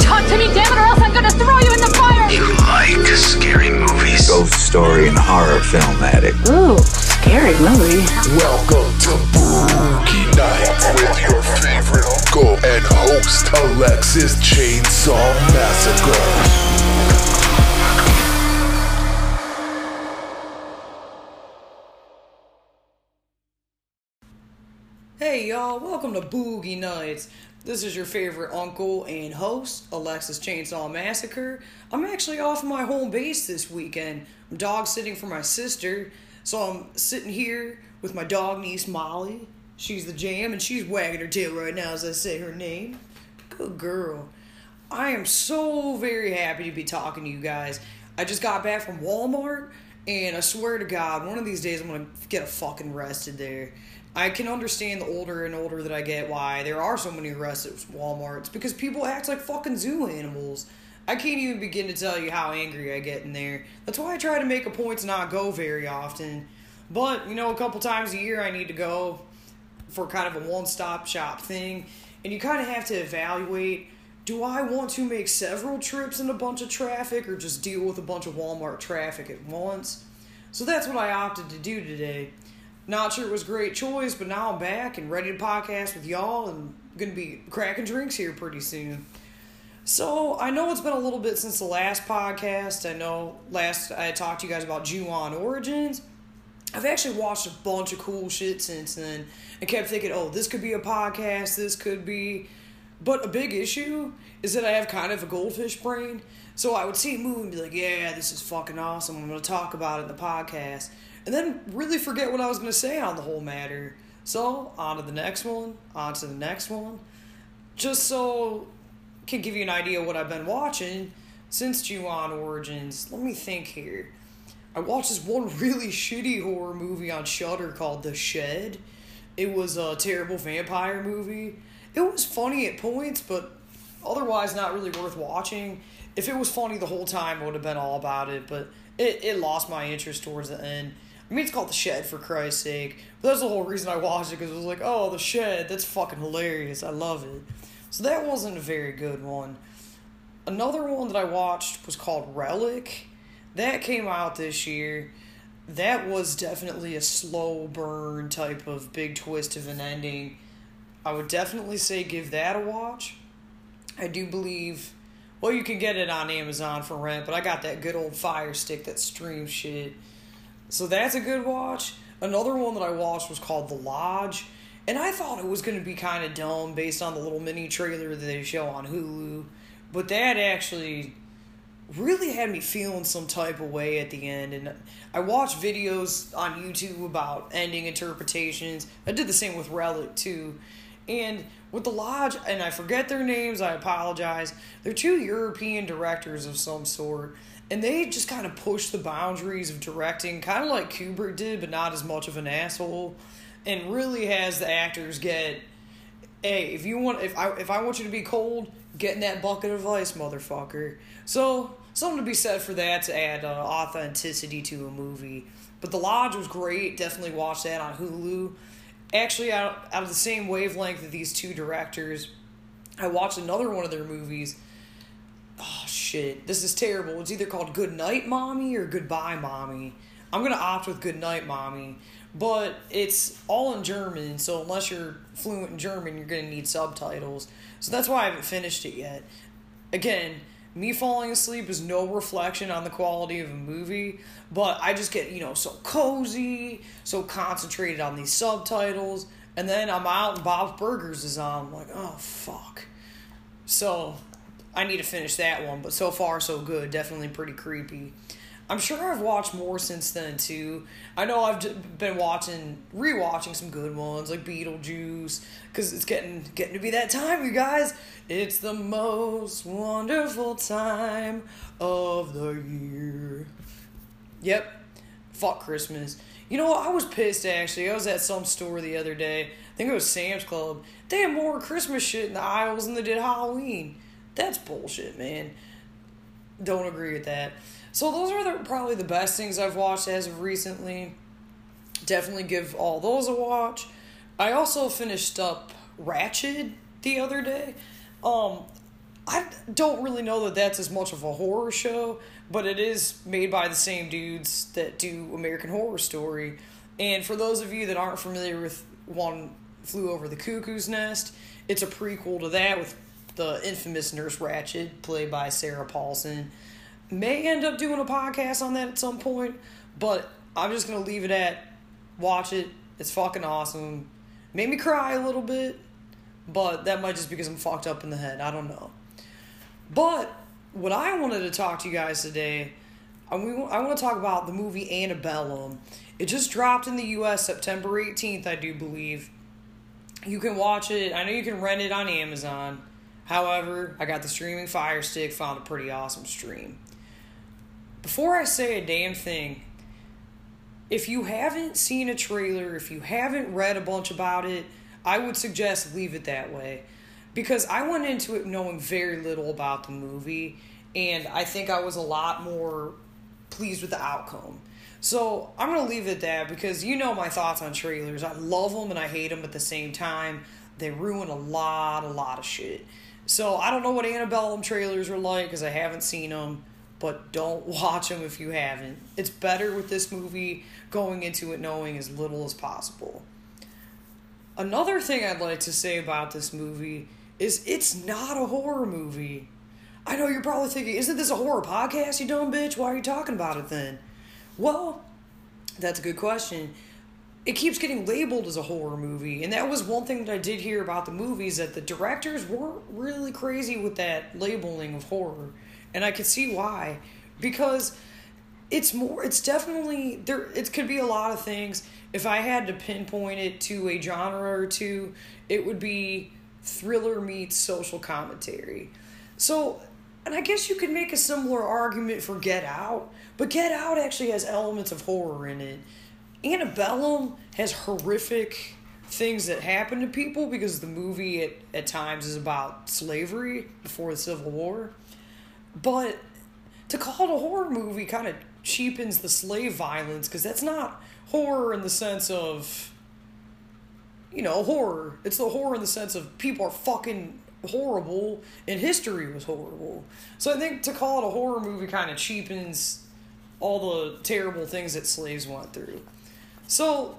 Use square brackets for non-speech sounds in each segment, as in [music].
Talk to me, damn it, or else I'm gonna throw you in the fire! You like scary movies? Ghost story and horror film addict. Ooh, scary movie. Welcome to Boogie Nights with your favorite uncle and host Alexis Chainsaw Massacre. Hey y'all, welcome to Boogie Nights. This is your favorite uncle and host, Alexis Chainsaw Massacre. I'm actually off my home base this weekend. I'm dog sitting for my sister, so I'm sitting here with my dog niece Molly. She's the jam and she's wagging her tail right now as I say her name. Good girl. I am so very happy to be talking to you guys. I just got back from Walmart and I swear to God, one of these days I'm gonna get a fucking arrested there. I can understand the older and older that I get why there are so many arrests at Walmarts because people act like fucking zoo animals. I can't even begin to tell you how angry I get in there. That's why I try to make a point to not go very often. But, you know, a couple times a year I need to go for kind of a one stop shop thing. And you kind of have to evaluate do I want to make several trips in a bunch of traffic or just deal with a bunch of Walmart traffic at once? So that's what I opted to do today. Not sure it was a great choice, but now I'm back and ready to podcast with y'all and gonna be cracking drinks here pretty soon. So I know it's been a little bit since the last podcast. I know last I talked to you guys about Ju-On Origins. I've actually watched a bunch of cool shit since then and kept thinking, oh, this could be a podcast, this could be. But a big issue is that I have kind of a goldfish brain. So I would see a movie and be like, yeah, this is fucking awesome. I'm going to talk about it in the podcast. And then really forget what I was going to say on the whole matter. So on to the next one, on to the next one. Just so can give you an idea of what I've been watching since Ju-On Origins. Let me think here. I watched this one [laughs] really shitty horror movie on Shudder called The Shed. It was a terrible vampire movie. It was funny at points, but otherwise not really worth watching. If it was funny the whole time, I would have been all about it, but it, it lost my interest towards the end. I mean, it's called The Shed for Christ's sake. But that's the whole reason I watched it because it was like, oh, The Shed, that's fucking hilarious. I love it. So that wasn't a very good one. Another one that I watched was called Relic. That came out this year. That was definitely a slow burn type of big twist of an ending. I would definitely say give that a watch. I do believe, well, you can get it on Amazon for rent, but I got that good old Fire Stick that streams shit. So that's a good watch. Another one that I watched was called The Lodge, and I thought it was going to be kind of dumb based on the little mini trailer that they show on Hulu, but that actually really had me feeling some type of way at the end. And I watched videos on YouTube about ending interpretations. I did the same with Relic too. And with The Lodge, and I forget their names, I apologize. They're two European directors of some sort. And they just kind of push the boundaries of directing, kind of like Kubrick did, but not as much of an asshole. And really has the actors get, hey, if you want, if I if I want you to be cold, get in that bucket of ice, motherfucker. So something to be said for that to add uh, authenticity to a movie. But The Lodge was great. Definitely watch that on Hulu. Actually, out out of the same wavelength of these two directors, I watched another one of their movies. Oh shit, this is terrible. It's either called Good Night Mommy or Goodbye Mommy. I'm gonna opt with Good Night Mommy, but it's all in German. So unless you're fluent in German, you're gonna need subtitles. So that's why I haven't finished it yet. Again, me falling asleep is no reflection on the quality of a movie, but I just get, you know, so cozy, so concentrated on these subtitles, and then I'm out and Bob's Burgers is on. I'm like, oh, fuck. So I need to finish that one, but so far, so good. Definitely pretty creepy. I'm sure I've watched more since then too. I know I've been watching, rewatching some good ones like Beetlejuice, because it's getting getting to be that time, you guys. It's the most wonderful time of the year. Yep, fuck Christmas. You know what? I was pissed actually. I was at some store the other day. I think it was Sam's Club. They had more Christmas shit in the aisles than they did Halloween. That's bullshit, man. Don't agree with that. So those are the, probably the best things I've watched as of recently. Definitely give all those a watch. I also finished up Ratched the other day. Um, I don't really know that that's as much of a horror show, but it is made by the same dudes that do American Horror Story. And for those of you that aren't familiar with One Flew Over the Cuckoo's Nest, it's a prequel to that with the infamous Nurse Ratched, played by Sarah Paulson. May end up doing a podcast on that at some point, but I'm just gonna leave it at watch it. It's fucking awesome. Made me cry a little bit, but that might just because I'm fucked up in the head. I don't know. But what I wanted to talk to you guys today, I want to talk about the movie Antebellum. It just dropped in the U.S. September 18th, I do believe. You can watch it. I know you can rent it on Amazon. However, I got the streaming Fire Stick, found a pretty awesome stream. Before I say a damn thing, if you haven't seen a trailer, if you haven't read a bunch about it, I would suggest leave it that way. Because I went into it knowing very little about the movie, and I think I was a lot more pleased with the outcome. So I'm gonna leave it at that because you know my thoughts on trailers. I love them and I hate them at the same time. They ruin a lot, a lot of shit. So I don't know what Antebellum trailers are like because I haven't seen them, but don't [laughs] watch them if you haven't. It's better with this movie going into it knowing as little as possible. Another thing I'd like to say about this movie is it's not a horror movie. I know you're probably thinking, isn't this a horror podcast, you dumb bitch? Why are you talking about it then? Well, that's a good question. It keeps getting labeled as a horror movie, and that was one thing that I did hear about the movies that the directors weren't really crazy with that labeling of horror, and I could see why, because it's more. It's definitely there. It could be a lot of things. If I had to pinpoint it to a genre or two, it would be thriller meets social commentary. So, and I guess you could make a similar argument for Get Out, but Get Out actually has elements of horror in it. Antebellum has horrific things that happen to people because the movie at, at times is about slavery before the Civil War. But to call it a horror movie kind of cheapens the slave violence because that's not horror in the sense of you know, horror. It's the horror in the sense of people are fucking horrible and history was horrible. So I think to call it a horror movie kind of cheapens all the terrible things that slaves went through. So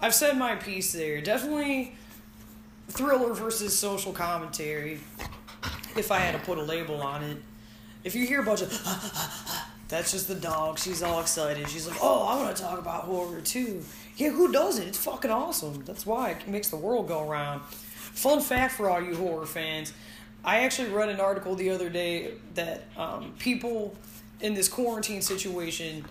I've said my piece there. Definitely thriller versus social commentary, if I had to put a label on it. If you hear a bunch of [laughs] that's just the dog. She's all excited. She's like, "Oh, I want to talk about horror too." Yeah, who doesn't? It's fucking awesome. That's why it makes the world go around. Fun fact for all you horror fans: I actually read an article the other day that um, people in this quarantine situation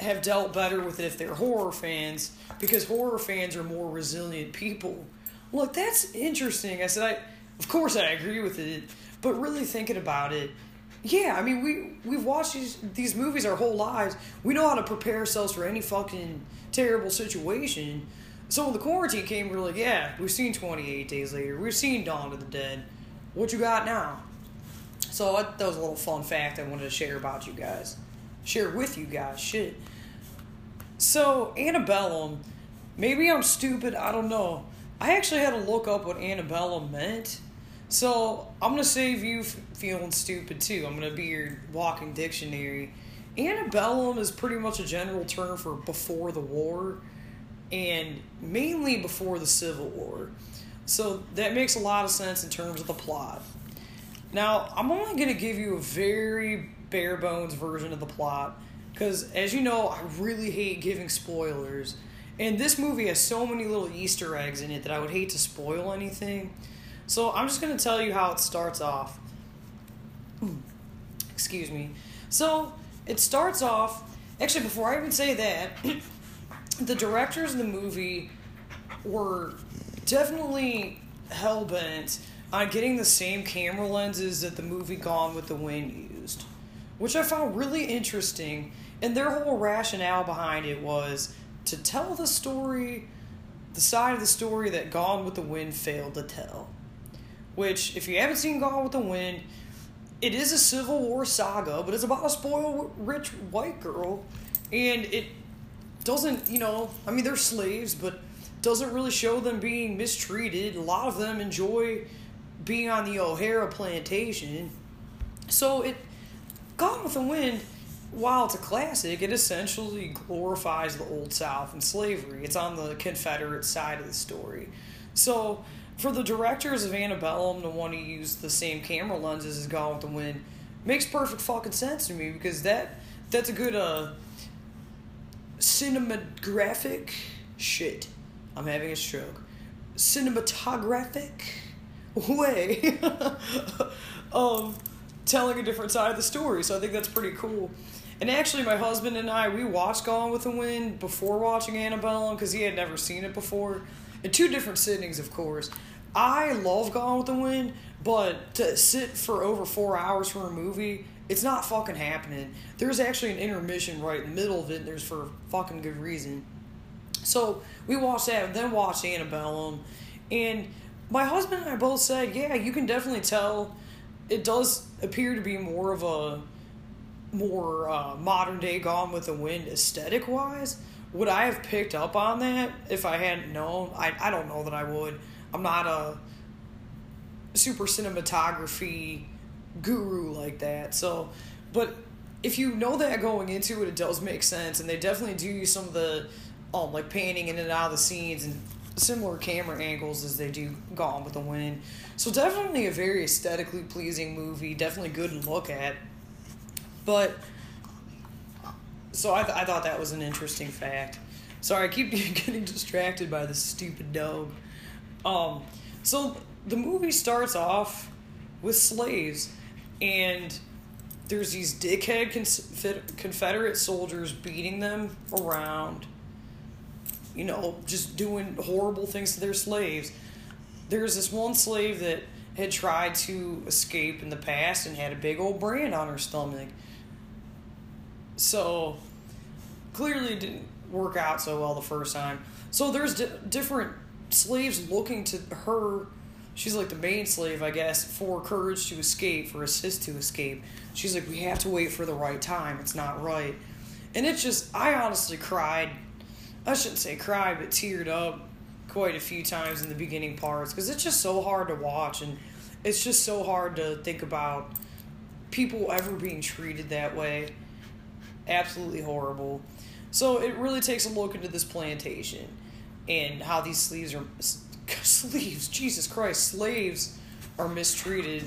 have dealt better with it if they're horror fans because horror fans are more resilient people. Look, that's interesting. I said, I, of course, I agree with it, but really thinking about it, yeah, I mean, we we've watched these these movies our whole lives. We know how to prepare ourselves for any fucking terrible situation. So when the quarantine came, we are like, yeah, we've seen 28 Days Later. We've seen Dawn of the Dead. What you got now? So that was a little fun fact I wanted to share about you guys. Share with you guys. Shit. So, Antebellum, maybe I'm stupid, I don't know. I actually had to look up what Antebellum meant. So, I'm going to save you f- feeling stupid too. I'm going to be your walking dictionary. Antebellum is pretty much a general term for before the war and mainly before the Civil War. So, that makes a lot of sense in terms of the plot. Now, I'm only going to give you a very bare bones version of the plot because, as you know, I really hate giving spoilers. And this movie has so many little Easter eggs in it that I would hate to spoil anything. So I'm just going to tell you how it starts off. [clears throat] Excuse me. So it starts off. Actually, before I even say that, [clears throat] the directors of the movie were definitely hell bent on getting the same camera lenses that the movie Gone with the Wind which I found really interesting. And their whole rationale behind it was to tell the story, the side of the story that Gone with the Wind failed to tell. Which, if you haven't seen Gone with the Wind, it is a Civil War saga, but it's about a spoiled rich white girl. And it doesn't, you know, I mean, they're slaves, but doesn't really show them being mistreated. A lot of them enjoy being on the O'Hara plantation So it Gone with the Wind, while it's a classic, it essentially glorifies the Old South and slavery. It's on the Confederate side of the story. So for the directors of Antebellum to want to use the same camera lenses as Gone with the Wind makes perfect fucking sense to me because that that's a good uh cinematographic shit. I'm having a stroke. Cinematographic way of [laughs] telling a different side of the story. So I think that's pretty cool. And actually, my husband and I we watched Gone with the Wind before watching Annabelle because he had never seen it before. In two different sittings, of course. I love Gone with the Wind, but to sit for over four hours for a movie, it's not fucking happening. There's actually an intermission right in the middle of it, there's for fucking good reason. So we watched that, and then watched Antebellum, and my husband and I both said, yeah, you can definitely tell it does appear to be more of a more uh, modern day Gone with the Wind aesthetic wise. Would I have picked up on that if I hadn't known? I, I don't know that I would. I'm not a super cinematography guru like that. So, but if you know that going into it, it does make sense, and they definitely do use some of the um like painting in and out of the scenes and similar camera angles as they do Gone with the Wind. So definitely a very aesthetically pleasing movie. Definitely good to look at. But so I, th- I thought that was an interesting fact. Sorry, I keep [laughs] getting distracted by this stupid dog. Um, so the movie starts off with slaves, and there's these dickhead Confederate soldiers beating them around, you know, just doing horrible things to their slaves. There's this one slave that had tried to escape in the past and had a big old brand on her stomach. So clearly didn't work out so well the first time. So there's di- different slaves looking to her. She's like the main slave, I guess, for courage to escape, for assist to escape. She's like, we have to wait for the right time. It's not right. And it's just, I honestly cried. I shouldn't say cry, but teared up quite a few times in the beginning parts because it's just so hard to watch and it's just so hard to think about people ever being treated that way. Absolutely horrible. So it really takes a look into this plantation and how these sleeves are [laughs] sleeves, Jesus Christ, slaves are mistreated.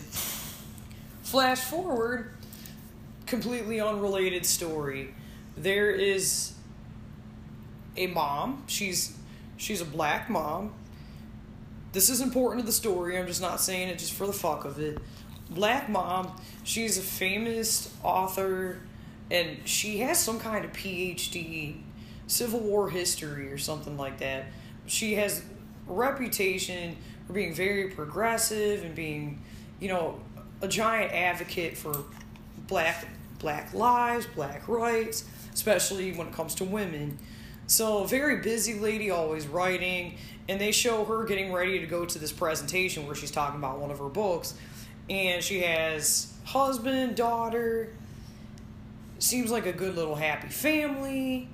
Flash forward, completely unrelated story. There is a mom. She's she's a black mom. This is important to the story. I'm just not saying it just for the fuck of it. Black mom. She's a famous author and she has some kind of PhD, Civil War history or something like that. She has a reputation for being very progressive and being, you know, a giant advocate for black black lives, black rights, especially when it comes to women. So, very busy lady, always writing, and they show her getting ready to go to this presentation where she's talking about one of her books, and she has husband, daughter, seems like a good little happy family.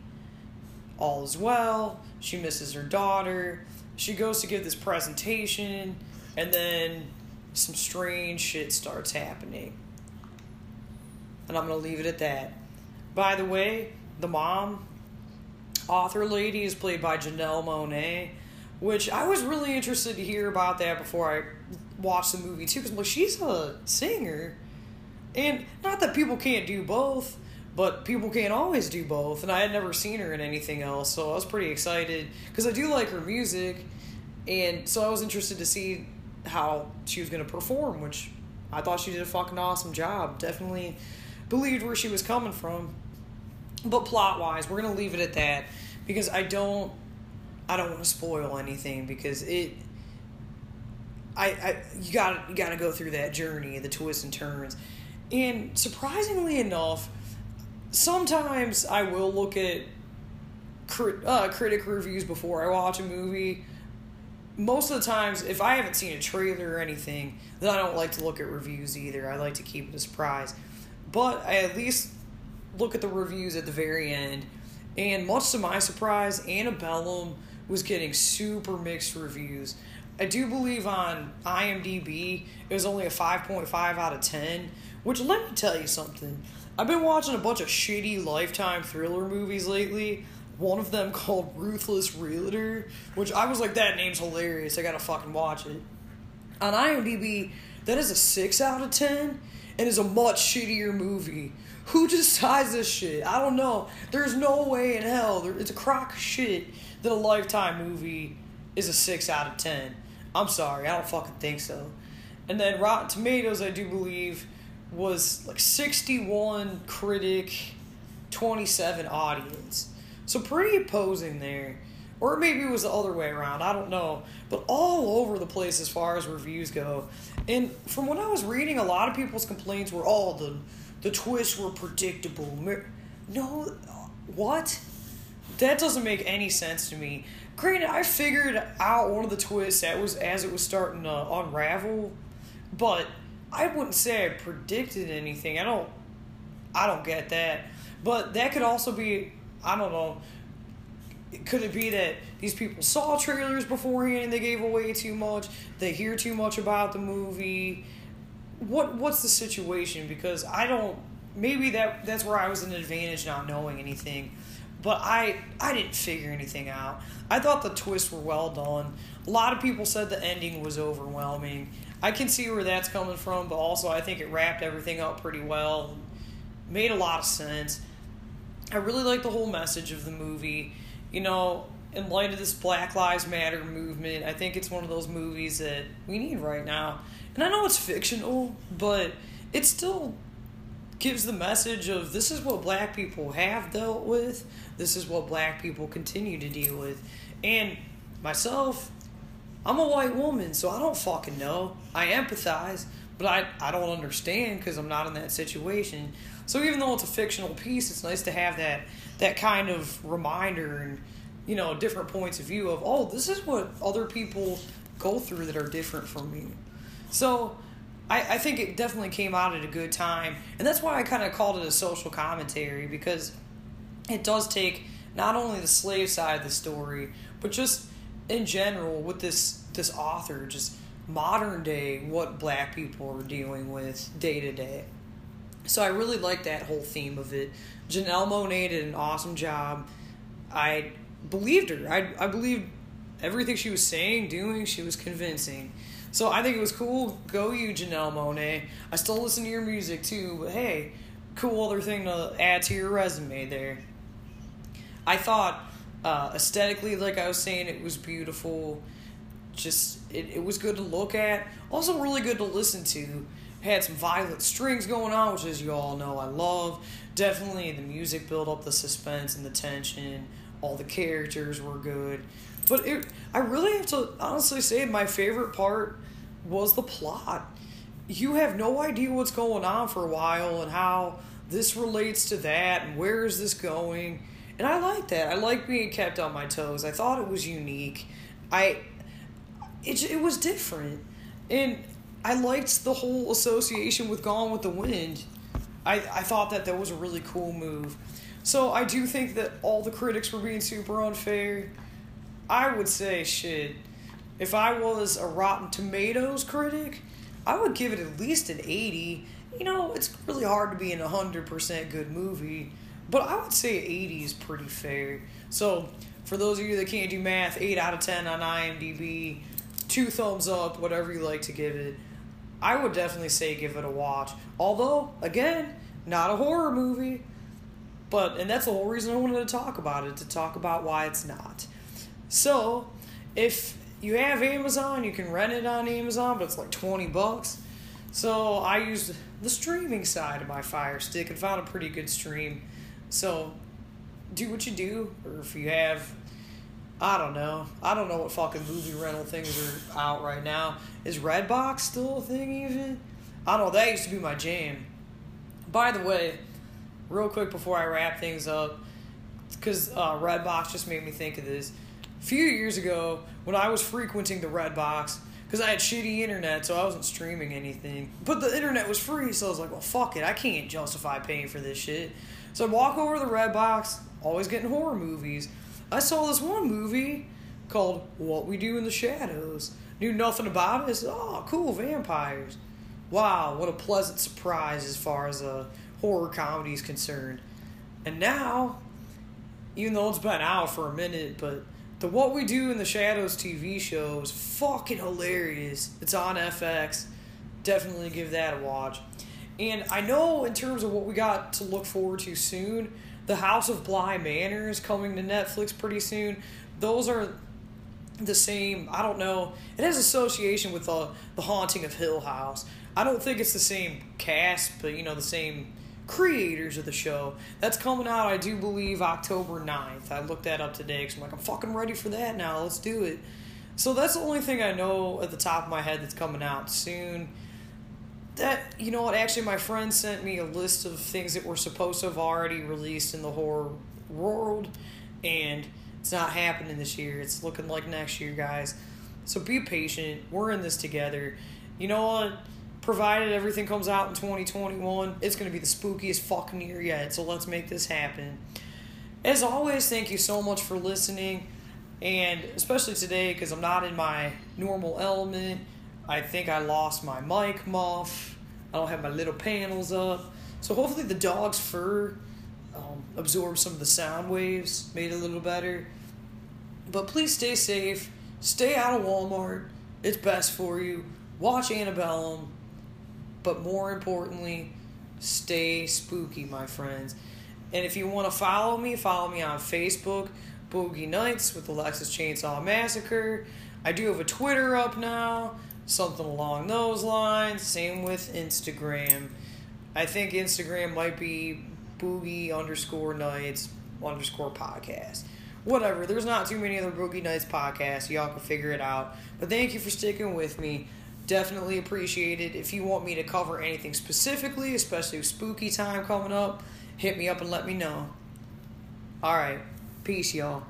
All is well. She misses her daughter. She goes to give this presentation, and then some strange shit starts happening. And I'm going to leave it at that. By the way, the mom, author lady, is played by Janelle Monáe, which I was really interested to hear about that before I watched the movie, too, because like, she's a singer. And not that people can't do both, but people can't always do both and i had never seen her in anything else so i was pretty excited because i do like her music and so i was interested to see how she was going to perform which i thought she did a fucking awesome job definitely believed where she was coming from but plot wise we're to leave it at that because i don't i don't want to spoil anything because it I, I you got you got to go through that journey, the twists and turns, and surprisingly enough, sometimes I will look at crit, uh, critic reviews before I watch a movie. Most of the times, if I haven't seen a trailer or anything, then I don't like to look at reviews either. I like to keep it a surprise. But I at least look at the reviews at the very end. And much to my surprise, Antebellum was getting super mixed reviews. I do believe on IMDb it was only a 5.5 out of 10, which let me tell you something. I've been watching a bunch of shitty Lifetime thriller movies lately. One of them [laughs] called Ruthless Realtor, which I was like, that name's hilarious. I gotta fucking watch it. On IMDb, that is a 6 out of 10 and is a much shittier movie. Who decides this shit? I don't know. There's no way in hell. It's a crock of shit that a Lifetime movie is a 6 out of 10. I'm sorry, I don't fucking think so. And then Rotten Tomatoes, I do believe, was like 61 critic, 27 audience. So pretty opposing there. Or maybe it was the other way around, I don't know. But all over the place as far as reviews go. And from what I was reading, a lot of people's complaints were, oh, the, the twists were predictable. No, what? That doesn't make any sense to me. Granted, I figured out one of the twists that was as it was starting to unravel, but I wouldn't say I predicted anything. I don't I don't get that. But that could also be I don't know. Could it be that these people saw trailers beforehand and they gave away too much? They hear too much about the movie? What what's the situation? Because I don't maybe that that's where I was an advantage not knowing anything. But I I didn't figure anything out. I thought the twists were well done. A lot of people said the ending was overwhelming. I can see where that's coming from, but also I think it wrapped everything up pretty well. Made a lot of sense. I really like the whole message of the movie. You know, in light of this Black Lives Matter movement, I think it's one of those movies that we need right now. And I know it's fictional, but it still gives the message of this is what black people have dealt with, this is what black people continue to deal with. And myself, I'm a white woman, so I don't fucking know. I empathize, but I, I don't understand because I'm not in that situation. So even though it's a fictional piece, it's nice to have that that kind of reminder and you know different points of view of oh this is what other people go through that are different from me. So I, I think it definitely came out at a good time, and that's why I kind of called it a social commentary because it does take not only the slave side of the story, but just in general with this this author, just modern day what black people are dealing with day to day. So I really like that whole theme of it. Janelle Monáe did an awesome job. I believed her. I I believed everything she was saying, doing. She was convincing. So I think it was cool. Go you, Janelle Monáe. I still listen to your music too, but hey, cool other thing to add to your resume there. I thought uh, aesthetically, like I was saying, it was beautiful. Just it, it was good to look at. Also, really good to listen to. Had some violent strings going on, which, as you all know, I love. Definitely, the music built up the suspense and the tension. All the characters were good. But it, I really have to honestly say my favorite part was the plot. You have no idea what's going on for a while and how this relates to that and where is this going. And I like that. I like being kept on my toes. I thought it was unique. I it it was different. And I liked the whole association with Gone with the Wind. I, I thought that that was a really cool move. So I do think that all the critics were being super unfair. I would say shit. If I was a Rotten Tomatoes critic, I would give it at least an 80. You know, it's really hard to be in a 100% good movie, but I would say 80 is pretty fair. So, for those of you that can't do math, 8 out of 10 on IMDb, two thumbs up, whatever you like to give it. I would definitely say give it a watch. Although, again, not a horror movie. But, and that's the whole reason I wanted to talk about it, to talk about why it's not. So, if you have Amazon, you can rent it on Amazon, but it's like 20 bucks. So, I used the streaming side of my Fire Stick and found a pretty good stream. So, do what you do, or if you have, I don't know. I don't know what fucking movie rental things are out right now. Is Redbox still a thing, even? I don't know. That used to be my jam. By the way, real quick before I wrap things up, because uh, Redbox just made me think of this a few years ago when I was frequenting the Redbox because I had shitty internet, so I wasn't streaming anything. But the internet was free, so I was like, well, fuck it. I can't justify paying for this shit. So I walk over to the Redbox, always getting horror movies. I saw this one movie called What We Do in the Shadows. Knew nothing about it. Oh, cool, vampires. Wow, what a pleasant surprise as far as a horror comedy is concerned. And now, even though it's been out for a minute, but the What We Do in the Shadows TV show is fucking hilarious. It's on FX. Definitely give that a watch. And I know in terms of what we got to look forward to soon, the House of Bly Manor is coming to Netflix pretty soon. Those are the same. I don't know. It has association with the the Haunting of Hill House. I don't think it's the same cast, but you know the same creators of the show. That's coming out, I do believe, October 9th. I looked that up today because I'm like, I'm fucking ready for that now. Let's do it. So that's the only thing I know at the top of my head that's coming out soon. That, you know what, actually, my friend sent me a list of things that were supposed to have already released in the horror world, and it's not happening this year. It's looking like next year, guys. So be patient. We're in this together. You know what? provided everything comes out in 2021, it's going to be the spookiest fucking year yet. So let's make this happen. As always, thank you so much for listening. And especially today, because I'm not in my normal element. I think I lost my mic muff. I don't have my little panels up. So hopefully the dog's fur um, some of the sound waves, made it a little better. But please stay safe. Stay out of Walmart. It's best for you. Watch Antebellum but more importantly, stay spooky, my friends. And if you want to follow me, follow me on Facebook, Boogie Nights with Alexis Chainsaw Massacre. I do have a Twitter up now, something along those lines. Same with Instagram. I think Instagram might be Boogie underscore Nights underscore podcast. Whatever. There's not too many other Boogie Nights podcasts. Y'all can figure it out. But thank you for sticking with me definitely appreciate it. If you want me to cover anything specifically, especially spooky time coming up, hit me up and let me know. All right. Peace, y'all.